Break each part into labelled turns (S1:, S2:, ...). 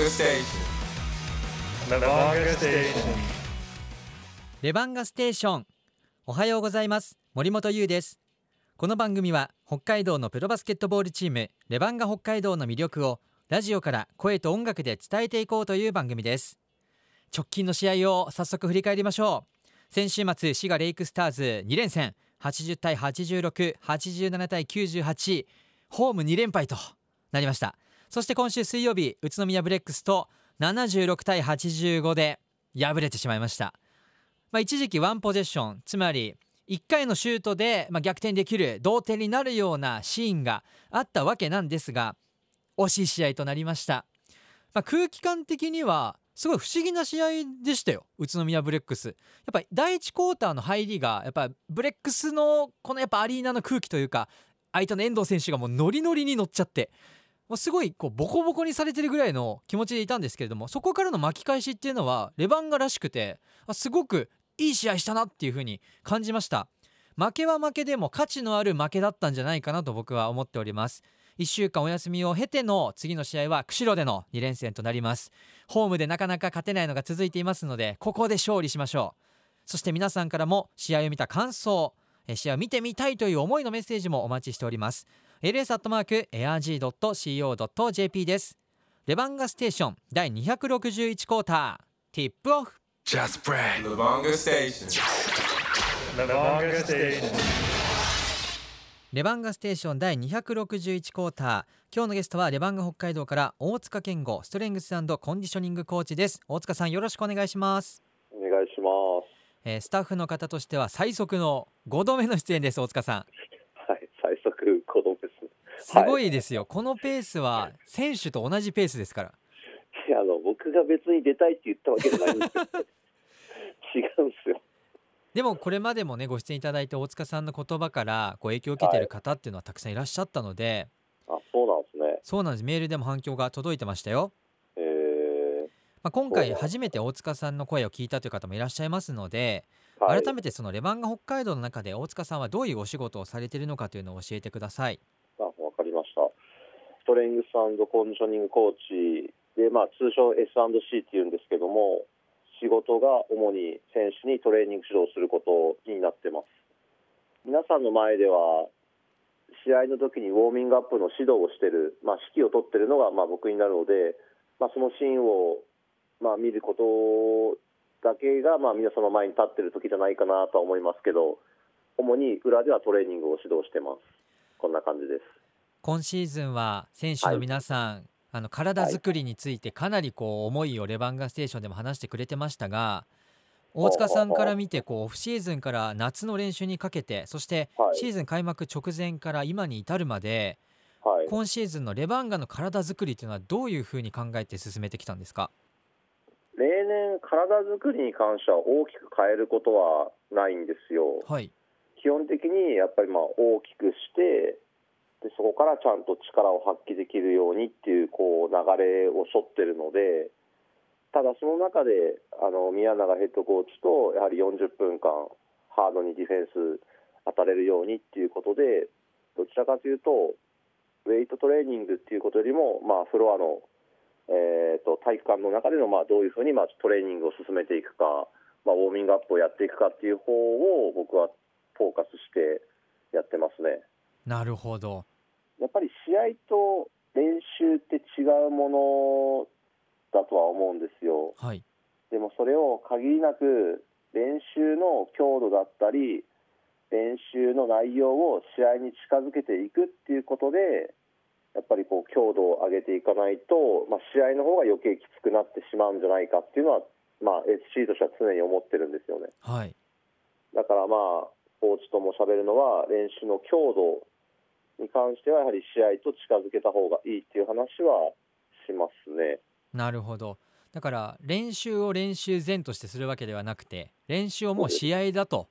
S1: Levanga Station.
S2: Levanga Station.
S3: レバンガステーション。おはようございます。森本優です。この番組は北海道のプロバスケットボールチームレバンガ北海道の魅力をラジオから声と音楽で伝えていこうという番組です。直近の試合を早速振り返りましょう。先週末滋賀レイクスターズ2連戦。80対8687対98ホーム2連敗となりました。そして今週水曜日宇都宮ブレックスと76対85で敗れてしまいました。まあ、一時期ワンポゼッションつまり1回のシュートで、まあ、逆転できる同点になるようなシーンがあったわけなんですが惜しい試合となりました、まあ、空気感的にはすごい不思議な試合でしたよ宇都宮ブレックス。やっぱ第1クォーターの入りがやっぱブレックスのこのやっぱアリーナの空気というか相手の遠藤選手がもうノリノリに乗っちゃってもうすごいこうボコボコにされてるぐらいの気持ちでいたんですけれどもそこからの巻き返しっていうのはレバンガらしくてすごくいい試合したなっていう風に感じました。負けは負けでも価値のある負けだったんじゃないかなと僕は思っております。1週間お休みを経ての次の試合は釧路での2連戦となります。ホームでなかなか勝てないのが続いていますのでここで勝利しましょう。そして皆さんからも試合を見た感想試合を見てみたいという思いのメッセージもお待ちしております。ls.airg.co.jp ですレバンガステーション第261クォーターティップオフ
S1: Just pray. Levanga Station.
S2: Levanga Station.
S3: レバンガステーション第261クォーター今日のゲストはレバンガ北海道から大塚健吾ストレングスコンディショニングコーチです大塚さんよろしくお願いします、
S4: お願いします。
S3: えースタッフの方としては最速の5度目の出演です大塚さん
S4: 速子供ですね。
S3: すごいですよ、このペースは選手と同じペースですから。
S4: いや、あの、僕が別に出たいって言ったわけじゃないんですよ。違うんですよ。
S3: でもこれまでもねご出演いただいて大塚さんの言葉からご影響を受けている方っていうのはたくさんいらっしゃったので、
S4: あ、そうなんですね。
S3: そうなんです。メールでも反響が届いてましたよ。
S4: えー、
S3: まあ、今回初めて大塚さんの声を聞いたという方もいらっしゃいますので、
S4: はい、
S3: 改めてそのレバンガ北海道の中で大塚さんはどういうお仕事をされているのかというのを教えてください。
S4: あ、わかりました。ストレングスコンディショニングコーチで、まあ、通称 S&C って言うんですけども、仕事が主に選手にトレーニング指導することになってます。皆さんの前では、試合の時にウォーミングアップの指導をしている、まあ、指揮を取っているのがまあ僕になるので、まあ、そのシーンをまあ見ることだけがまあ皆さんの前に立っている時じゃないかなとは思いますけど、主に裏ではトレーニングを指導してます。こんな感じです。
S3: 今シーズンは選手の皆さん、あの体作りについてかなりこう思いをレバンガステーションでも話してくれてましたが大塚さんから見てこうオフシーズンから夏の練習にかけてそして
S4: はい
S3: シーズン開幕直前から今に至るまで
S4: はい。
S3: 今シーズンのレバンガの体作りというのはどういうふうに考えて進めてきたんですか？
S4: 例年、体作りに関しては大きく変えることはないんですよ。
S3: はい
S4: 基本的にやっぱりまあ大きくしてでそこからちゃんと力を発揮できるようにっていうこう流れを沿ってるのでただその中であの宮永ヘッドコーチとやはり40分間ハードにディフェンス当たれるようにっていうことでどちらかというとウェイトトレーニングっていうことよりも、まあ、フロアの、えー、と体育館の中でのまあどういうふうにまあトレーニングを進めていくか、まあ、ウォーミングアップをやっていくかっていう方を僕はフォーカスしてやってますね。
S3: なるほど
S4: やっぱり試合と練習って違うものだとは思うんですよ。
S3: はい
S4: でもそれを限りなく練習の強度だったり練習の内容を試合に近づけていくっていうことでやっぱりこう強度を上げていかないと、まあ、試合の方が余計きつくなってしまうんじゃないかっていうのは、まあ、SC としては常に思ってるんですよね。
S3: はい
S4: だからまあコーチとも喋るのは練習の強度に関してはやはり試合と近づけた方がいいっていう話はしますね。
S3: なるほどだから練習を練習前としてするわけではなくて練習をもう試合だと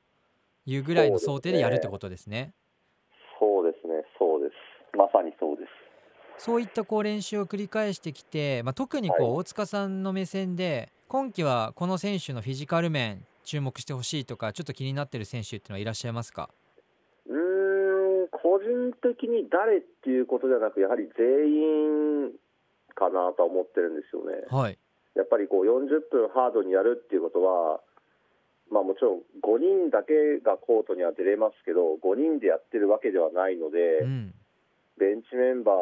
S3: いうぐらいの想定でやるってことですね。
S4: そうですね、そうです。まさにそうです。
S3: そういったこう練習を繰り返してきて、まあ、特にこう
S4: はい。
S3: 大塚さんの目線で今季はこの選手のフィジカル面注目してほしいとかちょっと気になってる選手っていうのはいらっしゃいますか？
S4: うーん個人的に誰っていうことじゃなくやはり全員かなとは思ってるんですよね。
S3: はい。
S4: やっぱりこう40分ハードにやるっていうことは、まあ、もちろん5人だけがコートには出れますけど5人でやってるわけではないので、
S3: うん。
S4: ベンチメンバー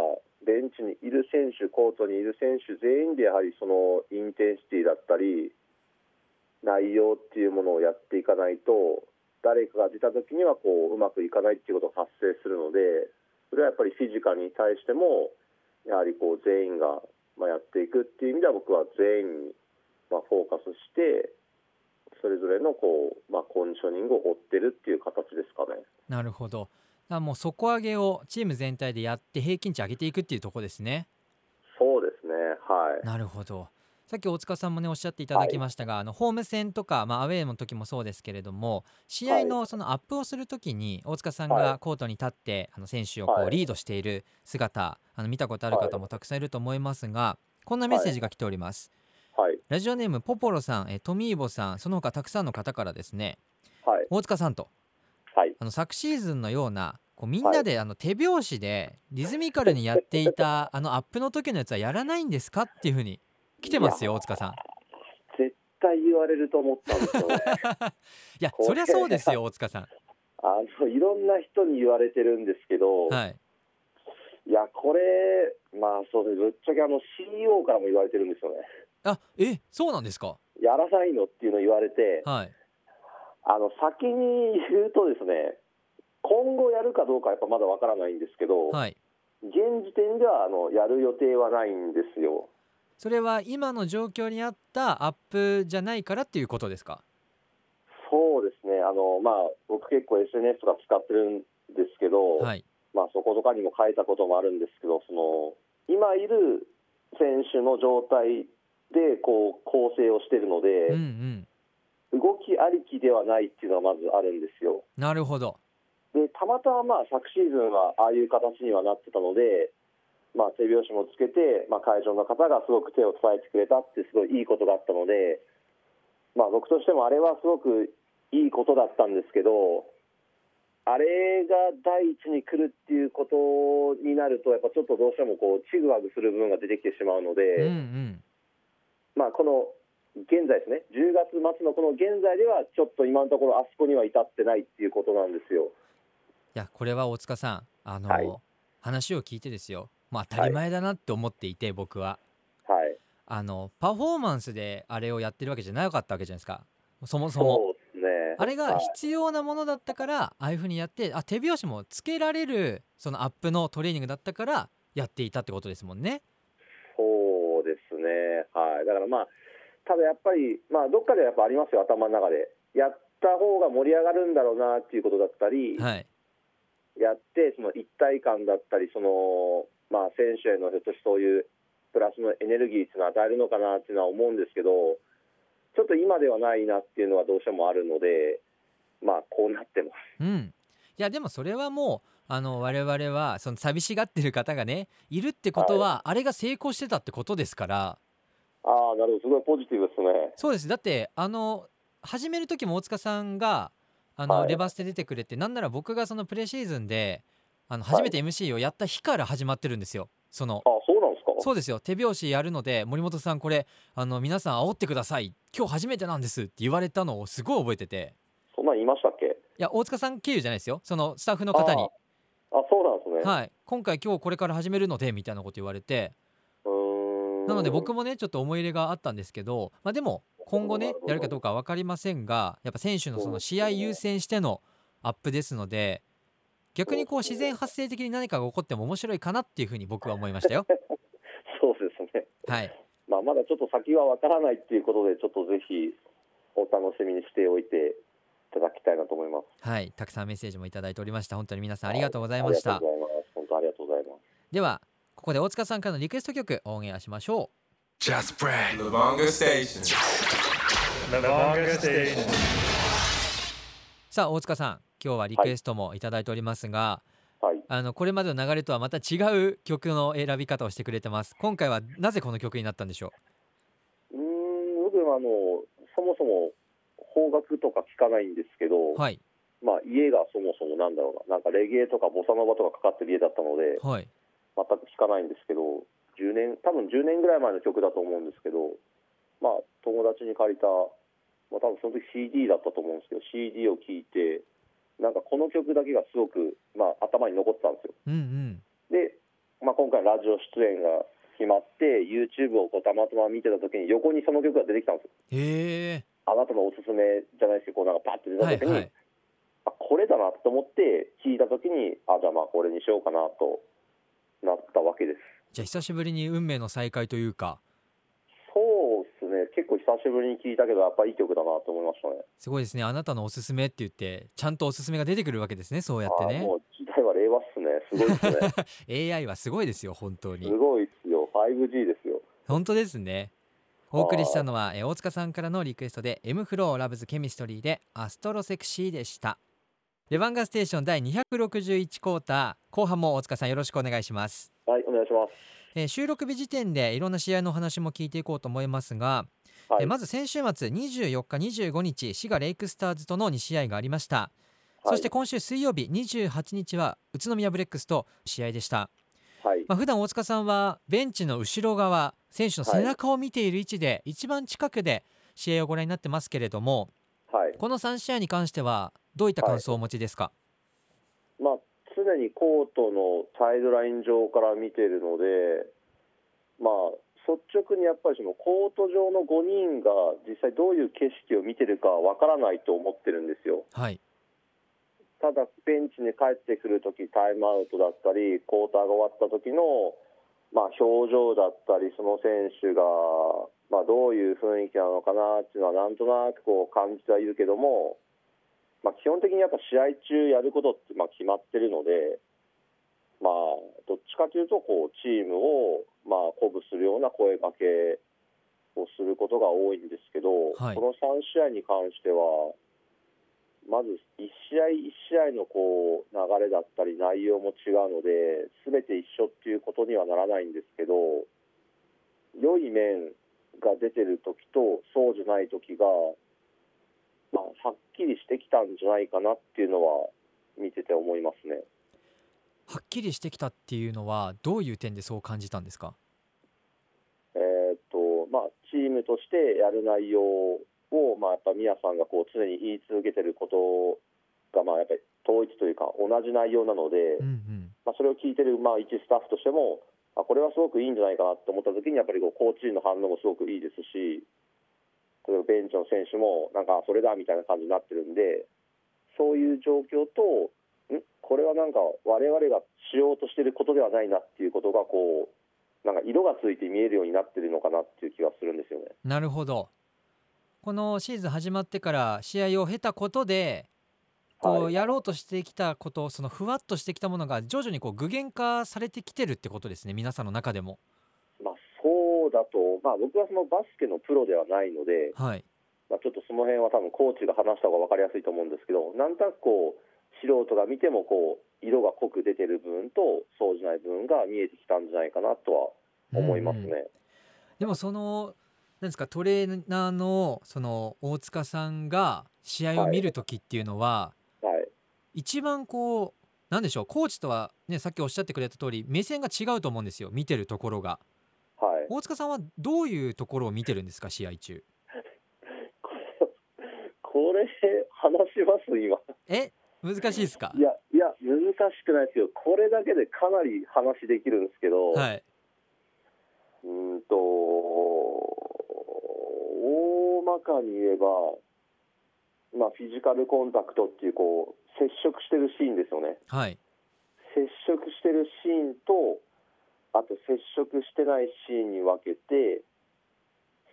S4: ベンチにいる選手コートにいる選手全員でやはりそのインテンシティだったり内容っていうものをやっていかないと誰かが出た時にはこううまくいかないっていうことが発生するのでそれはやっぱりフィジカルに対してもやはりこう全員がやっていくっていう意味では僕は全員にまフォーカスしてそれぞれのこうまあコンディショニングを追ってるっていう形ですかね。
S3: なるほどらもう底上げをチーム全体でやって平均値上げていくっていうところですね。
S4: そうですね。はい。
S3: なるほど。さっき大塚さんもねおっしゃっていただきましたが、あのホーム戦とか、まあ、アウェーの時もそうですけれども試合のそのアップをする時に大塚さん
S4: はい。
S3: がコートに立って、あの選手をこう
S4: はい。
S3: リードしている姿あの見たことある方もたくさんいると思いますが、こんなメッセージが来ております、
S4: はい。
S3: ラジオネームポポロさんえトミーボさんその他たくさんの方からですね。
S4: はい。
S3: 大塚さんと
S4: はい
S3: あの昨シーズンのようなこうみんなであの手拍子でリズミカルにやっていたあのアップの時のやつはやらないんですかっていうふうに来てますよ大塚さん。
S4: 絶対言われると思ったんですよね
S3: いやそりゃそうですよ大塚さん。
S4: あのいろんな人に言われてるんですけど、
S3: はい。
S4: い、やこれまあそうですぶっちゃけあの CEO からも言われてるんですよね
S3: あえそうなんですか？
S4: やらないのっていうのを言われて
S3: はい。
S4: あの先に言うとですね今後やるかどうかはやっぱまだわからないんですけど、
S3: はい。
S4: 現時点ではあのやる予定はないんですよ
S3: それは今の状況に合ったアップじゃないからっていうことですか？
S4: そうですねあのまあ僕結構 SNS とか使ってるんですけど、
S3: はい。
S4: まあ、そことかにも書いたこともあるんですけどその今いる選手の状態でこう構成をしているの
S3: うんう
S4: で、
S3: ん。
S4: 動きありきではないっていうのがまずあるんですよ。
S3: なるほど。
S4: でたまたままあ昨シーズンはああいう形にはなってたので、まあ、手拍子もつけて、まあ、会場の方がすごく手を伝えてくれたってすごいいいことがあったので、まあ、僕としてもあれはすごくいいことだったんですけどあれが第一に来るっていうことになるとやっぱちょっとどうしてもこうちぐわぐする部分が出てきてしまうの
S3: うんう
S4: で、
S3: ん。
S4: まあ、この現在ですね。10月末のこの現在ではちょっと今のところあそこには至ってないっていうことなんですよ。
S3: いやこれは大塚さんあの、
S4: はい。
S3: 話を聞いてですよ。まあ当たり前だなって思っていて、僕は。
S4: はい。
S3: あのパフォーマンスであれをやってるわけじゃなかったわけじゃないですか。そもそも。
S4: そうですね。
S3: あれが
S4: はい
S3: 必要なものだったからああいう風にやってあ手拍子もつけられるそのアップのトレーニングだったからやっていたってことですもんね。
S4: そうですね、はい、だからまあ、ただやっぱり、まあ、どっかでやっぱありますよ、頭の中で。やった方が盛り上がるんだろうなっていうことだったり、
S3: はい
S4: やって、その一体感だったり、そのまあ、選手へのひょっとしてそういうプラスのエネルギーっていうのを与えるのかなっていうのは思うんですけど、ちょっと今ではないなっていうのはどうしてもあるので、まあ、こうなってます。
S3: うんいやでもそれはもうあの我々はその寂しがってる方がねいるってことは、あれが成功してたってことですから
S4: ああ、なるほど、すごいポジティブですね。
S3: そうです。だってあの始める時も大塚さんがあの、
S4: はい。
S3: レバステ出てくれてなんなら僕がそのプレシーズンであの
S4: はい。
S3: 初めて MC をやった日から始まってるんですよ。その
S4: あそうなんですか？
S3: そうですよ。手拍子やるので森本さんこれあの皆さん煽ってください。今日初めてなんですって言われたのをすごい覚えてて。
S4: そんなん言いましたっけ？
S3: いや大塚さん経由じゃないですよ。そのスタッフの方に。
S4: あそうなんですね。
S3: はい。今回今日これから始めるのでみたいなこと言われてなので僕もねちょっと思い入れがあったんですけど、まあ、でも今後ねやるかどうかは分かりませんがやっぱ選手のその試合優先してのアップですので逆にこう自然発生的に何かが起こっても面白いかなっていうふうに僕は思いましたよ。
S4: そうですね。
S3: はい、
S4: まあ、まだちょっと先はわからないっていうことで、ちょっとぜひお楽しみにしておいていただきたいなと思います。
S3: はい、たくさんメッセージもいただいておりました本当に皆さんありがとうございました、
S4: ありがとうございます。本当ありがとうございます。
S3: ではここで大塚さんからのリクエスト曲オンエアしましょ
S1: Just Brad. Lubanga Station.
S2: Lavanga Station.
S3: うさあ大塚さん今日はリクエストもいただいておりますが、
S4: はい。
S3: あのこれまでの流れとはまた違う曲の選び方をしてくれてます今回はなぜこの曲になったんでしょ
S4: う？ーん、僕はあの、そもそも邦楽とか聞かないんですけど、
S3: うはい
S4: まあ、家がそもそもなんだろうな、なんかレゲエとかボサノバとかかかってる家だったので、
S3: はい
S4: 全く聞かないんですけど、10年多分10年ぐらい前の曲だと思うんですけど、まあ、友達に借りた、まあ、多分その時 CD だったと思うんですけど CD を聴いてなんかこの曲だけがすごく、まあ、頭に残ってたんですよ。
S3: うんうん。
S4: で、まあ、今回ラジオ出演が決まって YouTube をこうたまたま見てた時に横にその曲が出てきたんですよ。
S3: へえ。
S4: あなたのおすすめじゃないですけどこうなんかパッて出た時に、
S3: はいはい。
S4: あこれだなと思って聞いた時にあじゃあまあこれにしようかなとなったわけです。
S3: じゃあ久しぶりに運命の再会というか。
S4: そうですね。結構久しぶりに聞いたけどやっぱいい曲だなと思いましたね。
S3: すごいですね。あなたのおすすめって言ってちゃんとおすすめが出てくるわけですねそうやってね。
S4: あもう時代は令和っすね。すごいですね。
S3: AI はすごいですよ本当に。
S4: すごいっすよ。5G ですよ。
S3: 本当ですね。お送りしたのはえー大塚さんからのリクエストで M フローラブズケミストリーでアストロセクシーでしたレバンガステーション第261クォーター。後半も大塚さんよろしくお願いします、
S4: はいお願いします。
S3: えー収録日時点でいろんな試合のお話も聞いていこうと思いますが、
S4: はい。
S3: えーまず先週末24日25日滋賀レイクスターズとの2試合がありました、そして今週水曜日28日は宇都宮ブレックスと試合でした。
S4: はい。
S3: まあ、普段大塚さんはベンチの後ろ側選手の背中を見ている位置で一番近くで試合をご覧になってますけれども
S4: はい。
S3: この3試合に関してはどういった感想をお持ちですか、
S4: まあ常にコートのサイドライン上から見てるのでまあ率直にやっぱりそのコート上の5人が実際どういう景色を見てるかわからないと思ってるんですよ。
S3: はい。
S4: ただベンチに帰ってくるときタイムアウトだったりクォーターが終わった時の、まあ、表情だったりその選手が、まあ、どういう雰囲気なのかなっていうのはなんとなくこう感じてはいるけども、まあ、基本的にやっぱ試合中やることってまあ決まってるので、まあ、どっちかというとこうチームをまあ鼓舞するような声かけをすることが多いんですけど、
S3: はい。
S4: この3試合に関してはまず1試合1試合のこう流れだったり内容も違うので全て一緒っていうことにはならないんですけど良い面が出てる時とそうじゃない時が、まあ、はっきりしてきたんじゃないかなっていうのは見てて思いますね。
S3: はっきりしてきたっていうのはどういう点でそう感じたんですか？
S4: えーっとまあ、チームとしてやる内容を、まあ、やっぱ宮さんがこう常に言い続けてることが、まあ、やっぱり統一というか同じ内容なので、
S3: うんうん
S4: まあ、それを聞いてる、まあ、一スタッフとしてもあこれはすごくいいんじゃないかなと思った時にやっぱりこうコーチ陣の反応もすごくいいですしベンチの選手もなんかあそれだみたいな感じになってるんでそういう状況とん？これはなんか我々がしようとしてることではないなっていうことがこうなんか色がついて見えるようになってるのかなっていう気がするんですよね。
S3: なるほど。このシーズン始まってから試合を経たことでこ
S4: はい。
S3: うやろうとしてきたことそのふわっとしてきたものが徐々にこう具現化されてきてるってことですね皆さんの中でも。
S4: まあ、だと、まあ、僕はそのバスケのプロではないので、
S3: はい。
S4: まあ、ちょっとその辺は多分コーチが話した方が分かりやすいと思うんですけどなんとなくこう素人が見てもこう色が濃く出てる部分とそうじゃない部分が見えてきたんじゃないかなとは思いますね。
S3: うんうんでもそのなんですかトレーナーのその大塚さんが試合を見る時っていうのは、
S4: はい。
S3: 一番こうなんでしょうコーチとはねさっきおっしゃってくれた通り目線が違うと思うんですよ見てるところが。
S4: はい、
S3: 大塚さんはどういうところを見てるんですか？試合中。
S4: これ話します？今。
S3: え？難しいですか？
S4: いやいや難しくないですけどこれだけでかなり話できるんですけど、
S3: はい。う
S4: ーんと大まかに言えば、まあ、フィジカルコンタクトっていうこう接触してるシーンですよね。
S3: はい。
S4: 接触してるシーンとあと接触してないシーンに分けて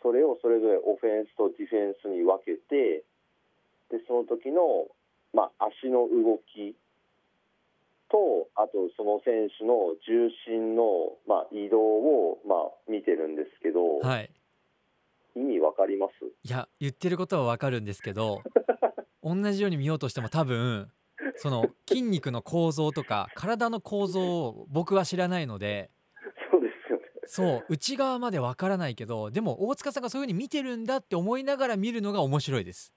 S4: それをそれぞれオフェンスとディフェンスに分けてでその時の、まあ、足の動きとあとその選手の重心の、まあ、移動を、まあ、見てるんですけど、
S3: はい。
S4: 意味わかります？
S3: いや言ってることはわかるんですけど 同じように見ようとしても多分その筋肉の構造とか体の構造を僕は知らないので
S4: そう
S3: 内側までわからないけどでも大塚さんがそういうふうに見てるんだって思いながら見るのが面白いです。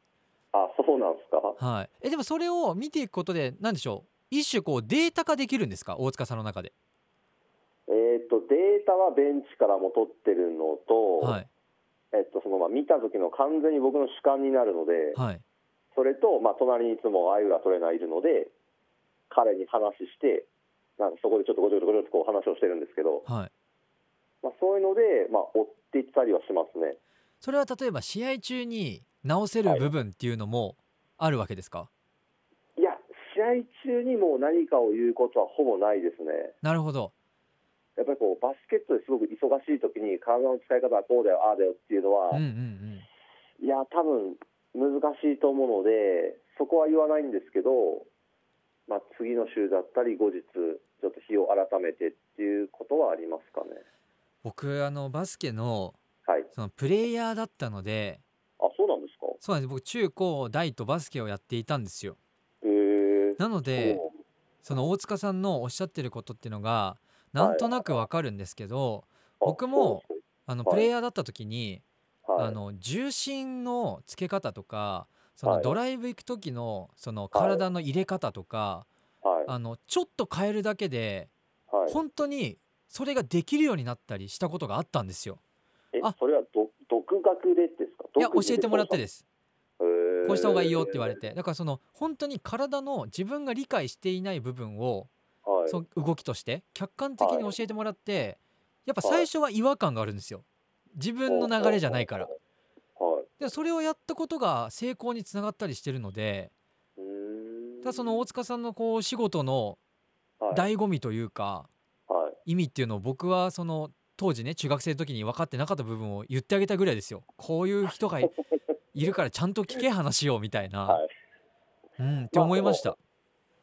S4: あそうなんですか？
S3: はい、えでもそれを見ていくことで何でしょう？一種こうデータ化できるんですか？大塚さんの中で。
S4: えーっと、データはベンチからも取ってるのと、
S3: はい。
S4: えっと、そのまあ見た時の完全に僕の主観になるので、
S3: はい。
S4: それと、まあ、隣にいつも相浦トレーナーいるので、彼に話して、なんかそこでちょっとごちょごちょごちょっとこう話をしてるんですけど、
S3: はい
S4: まあ、そういうので、まあ、追っていったりはしますね。
S3: それは例えば試合中に直せる部分っていうのもあるわけですか、
S4: いや、試合中にも何かを言うことはほぼないですね。
S3: なるほど
S4: やっぱりこうバスケットですごく忙しい時に体の使い方はこうだよ、ああだよっていうのは、
S3: うんうんうん
S4: いや、多分難しいと思うので、そこは言わないんですけど、まあ、次の週だったり、後日、ちょっと日を改めてっていうことはありますかね。
S3: 僕あのバスケの
S4: はい、
S3: そのプレイヤーだったので
S4: あそうなんですか？
S3: そうなんです。僕中高大とバスケをやっていたんですよ。
S4: へえ
S3: なのでその大塚さんのおっしゃってることっていうのがなんとなくわかるんですけど僕もあの
S4: はい。
S3: プレイヤーだった時に
S4: はい、
S3: あの重心のつけ方とかその
S4: はい。
S3: ドライブ行く時のその体の入れ方とか
S4: はい、
S3: あのちょっと変えるだけで
S4: はい、
S3: 本当にそれができるようになったりしたことがあったんですよ。
S4: え
S3: あ
S4: それはど独学でですか？
S3: いや教えてもらってですす。こうした方がいいよって言われ
S4: て。
S3: てだからその本当に体の自分が理解していない部分を
S4: はい、
S3: その動きとして客観的に教えてもらってやっぱ最初は違和感があるんですよ自分の流れじゃないから
S4: はい。
S3: でそれをやったことが成功につながったりしてるので
S4: うーん
S3: だその大塚さんのこう仕事の
S4: はい、
S3: 醍醐味というか
S4: はい、
S3: 意味っていうのを僕はその当時ね中学生の時に分かってなかった部分を言ってあげたぐらいですよ。こういう人がい いるからちゃんと聞け話をみたいな、
S4: はい。
S3: うんって思いました。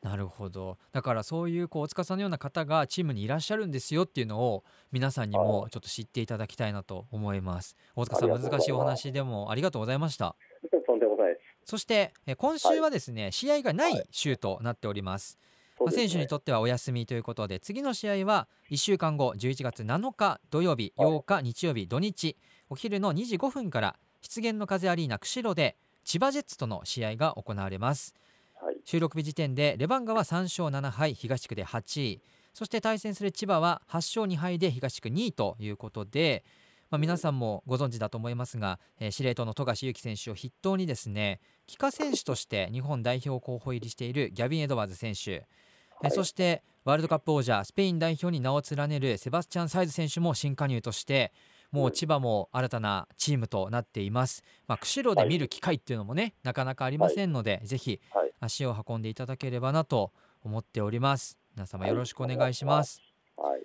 S3: なるほど。だからそういうこう大塚さんのような方がチームにいらっしゃるんですよっていうのを皆さんにもちょっと知っていただきたいなと思います。大塚さん難しいお話でもありがとうございました。
S4: とんでもないです。
S3: そしてえ今週はですね、試合がない。週となっておりますまあ、選手にとってはお休みということで次の試合は1週間後11月7日土曜日
S4: はい。
S3: 8日日曜日土日お昼の2時5分から湿原の風アリーナ釧路で千葉ジェッツとの試合が行われます。
S4: はい、
S3: 収録日時点でレバンガは3勝7敗東地区で8位。そして対戦する千葉は8勝2敗で東地区2位ということで、まあ、皆さんもご存知だと思いますが、えー司令塔の富樫勇樹選手を筆頭にですね帰化選手として日本代表候補入りしているギャビン・エドワーズ選手、えー
S4: はい。
S3: そしてワールドカップ王者スペイン代表に名を連ねるセバスチャン・サイズ選手も新加入としてもう千葉も新たなチームとなっています、まあ、釧路で見る機会っていうのもね、なかなかありませんので、ぜひ
S4: はい。
S3: 足を運んでいただければなと思っております。皆様よろしくお願いします、
S4: はい、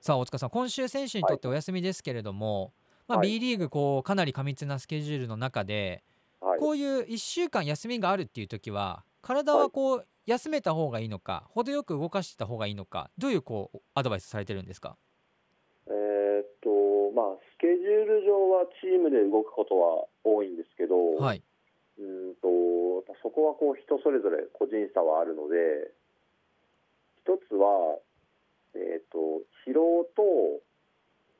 S3: さあ大塚さん今週選手にとってお休みですけれども、まあ、
S4: はい。
S3: B リーグこうかなり過密なスケジュールの中で、
S4: はい、
S3: こういう1週間休みがあるっていう時は体はこう休めた方がいいのか程よく動かしてた方がいいのかどういうこうアドバイスされてるんですか？
S4: えーっとまあスケジュール上はチームで動くことは多いんですけど、
S3: はい、
S4: うーんとそこはこう人それぞれ個人差はあるので一つは、えーっと疲労と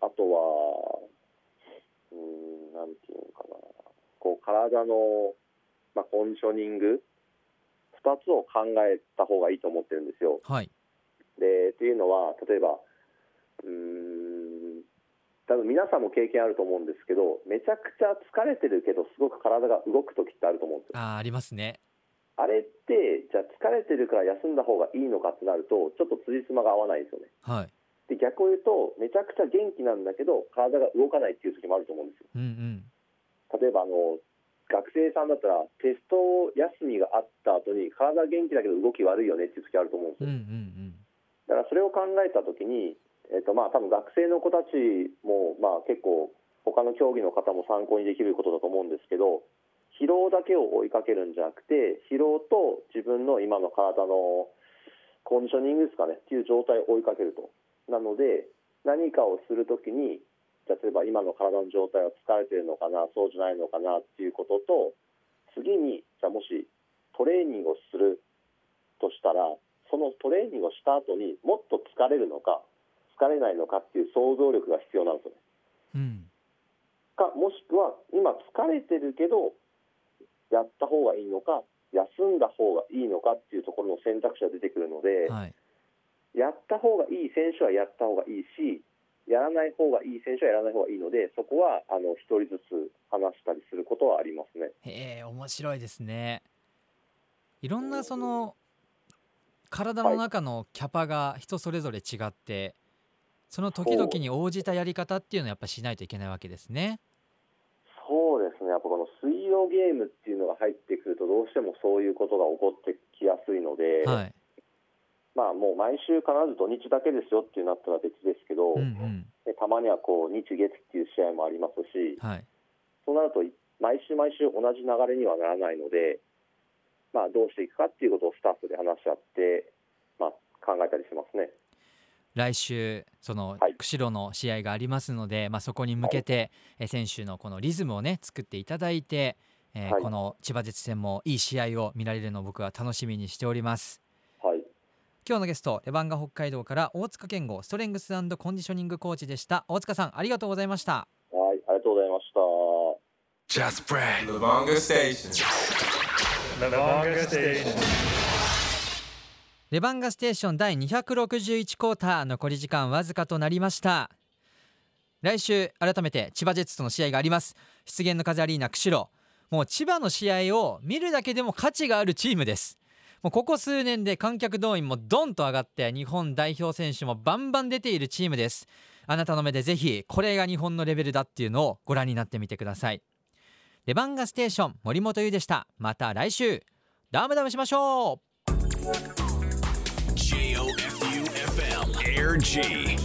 S4: あとはうーんなんていうのかな。こう体の、まあ、コンディショニング2つを考えた方がいいと思ってるんですよ。
S3: はい
S4: でっていうのは例えばうん多分皆さんも経験あると思うんですけどめちゃくちゃ疲れてるけどすごく体が動く時ってあると思うんですよ。
S3: あありますね
S4: あれってじゃあ疲れてるから休んだ方がいいのかってなるとちょっと辻褄が合わないですよね。
S3: はい
S4: で逆を言うとめちゃくちゃ元気なんだけど体が動かないっていう時もあると思うんですよ。
S3: うんうん
S4: 例えばあの学生さんだったらテスト休みがあった後に体元気だけど動き悪いよねっていう時あると思うんです
S3: うんう
S4: よ。
S3: ん
S4: だからそれを考えたときに、えっとまあ多分学生の子たちもまあ結構他の競技の方も参考にできることだと思うんですけど疲労だけを追いかけるんじゃなくて疲労と自分の今の体のコンディショニングですかねっていう状態を追いかけるとなので何かをするときに例えば今の体の状態は疲れてるのかなそうじゃないのかなっていうことと次にじゃあもしトレーニングをするとしたらそのトレーニングをした後にもっと疲れるのか疲れないのかっていう想像力が必要なんですよね。
S3: うん
S4: かもしくは今疲れてるけどやった方がいいのか休んだ方がいいのかっていうところの選択肢が出てくるので、
S3: はい
S4: やった方がいい選手はやった方がいいしやらない方がいい選手はやらない方がいいのでそこはあの一人ずつ話したりすることはありますね。
S3: へえ面白いですね。いろんなその体の中のキャパが人それぞれ違って、その時々に応じたやり方っていうのをやっぱしないといけないわけですね。
S4: そうですね。やっぱこの水曜ゲームっていうのが入ってくるとどうしてもそういうことが起こってきやすいので、
S3: はい、
S4: まあもう毎週必ず土日だけですよっていうなったら別ですけど、
S3: うんうん。
S4: でたまにはこう日月っていう試合もありますし
S3: はい、
S4: そうなると毎週毎週同じ流れにはならないので、まあ、どうしていくかっていうことをスタッフで話し合って、まあ、考えたりしますね。
S3: 来週その
S4: はい。
S3: 釧路の試合がありますので、まあ、そこに向けて、えー選手のこのリズムをね作っていただいて、えー
S4: はい。
S3: この千葉ジェッツ戦もいい試合を見られるのを僕は楽しみにしております。
S4: はい
S3: 今日のゲストレバンガ北海道から大塚健吾ストレングスコンディショニングコーチでした大塚さんありがとうございました
S4: はい、ありがとうございました。
S1: Just Brad. Lavonga Station.
S2: Lavonga Station.
S3: レバンガステーション第261クォーター残り時間わずかとなりました来週改めて千葉ジェッツとの試合があります出現の風アリーナ釧路もう千葉の試合を見るだけでも価値があるチームですもうここ数年で観客動員もドンと上がって日本代表選手もバンバン出ているチームです。あなたの目でぜひこれが日本のレベルだっていうのをご覧になってみてください。レバンガステーション森本優でした。また来週。ダムダムしましょう。
S5: JOFUFM
S6: AirG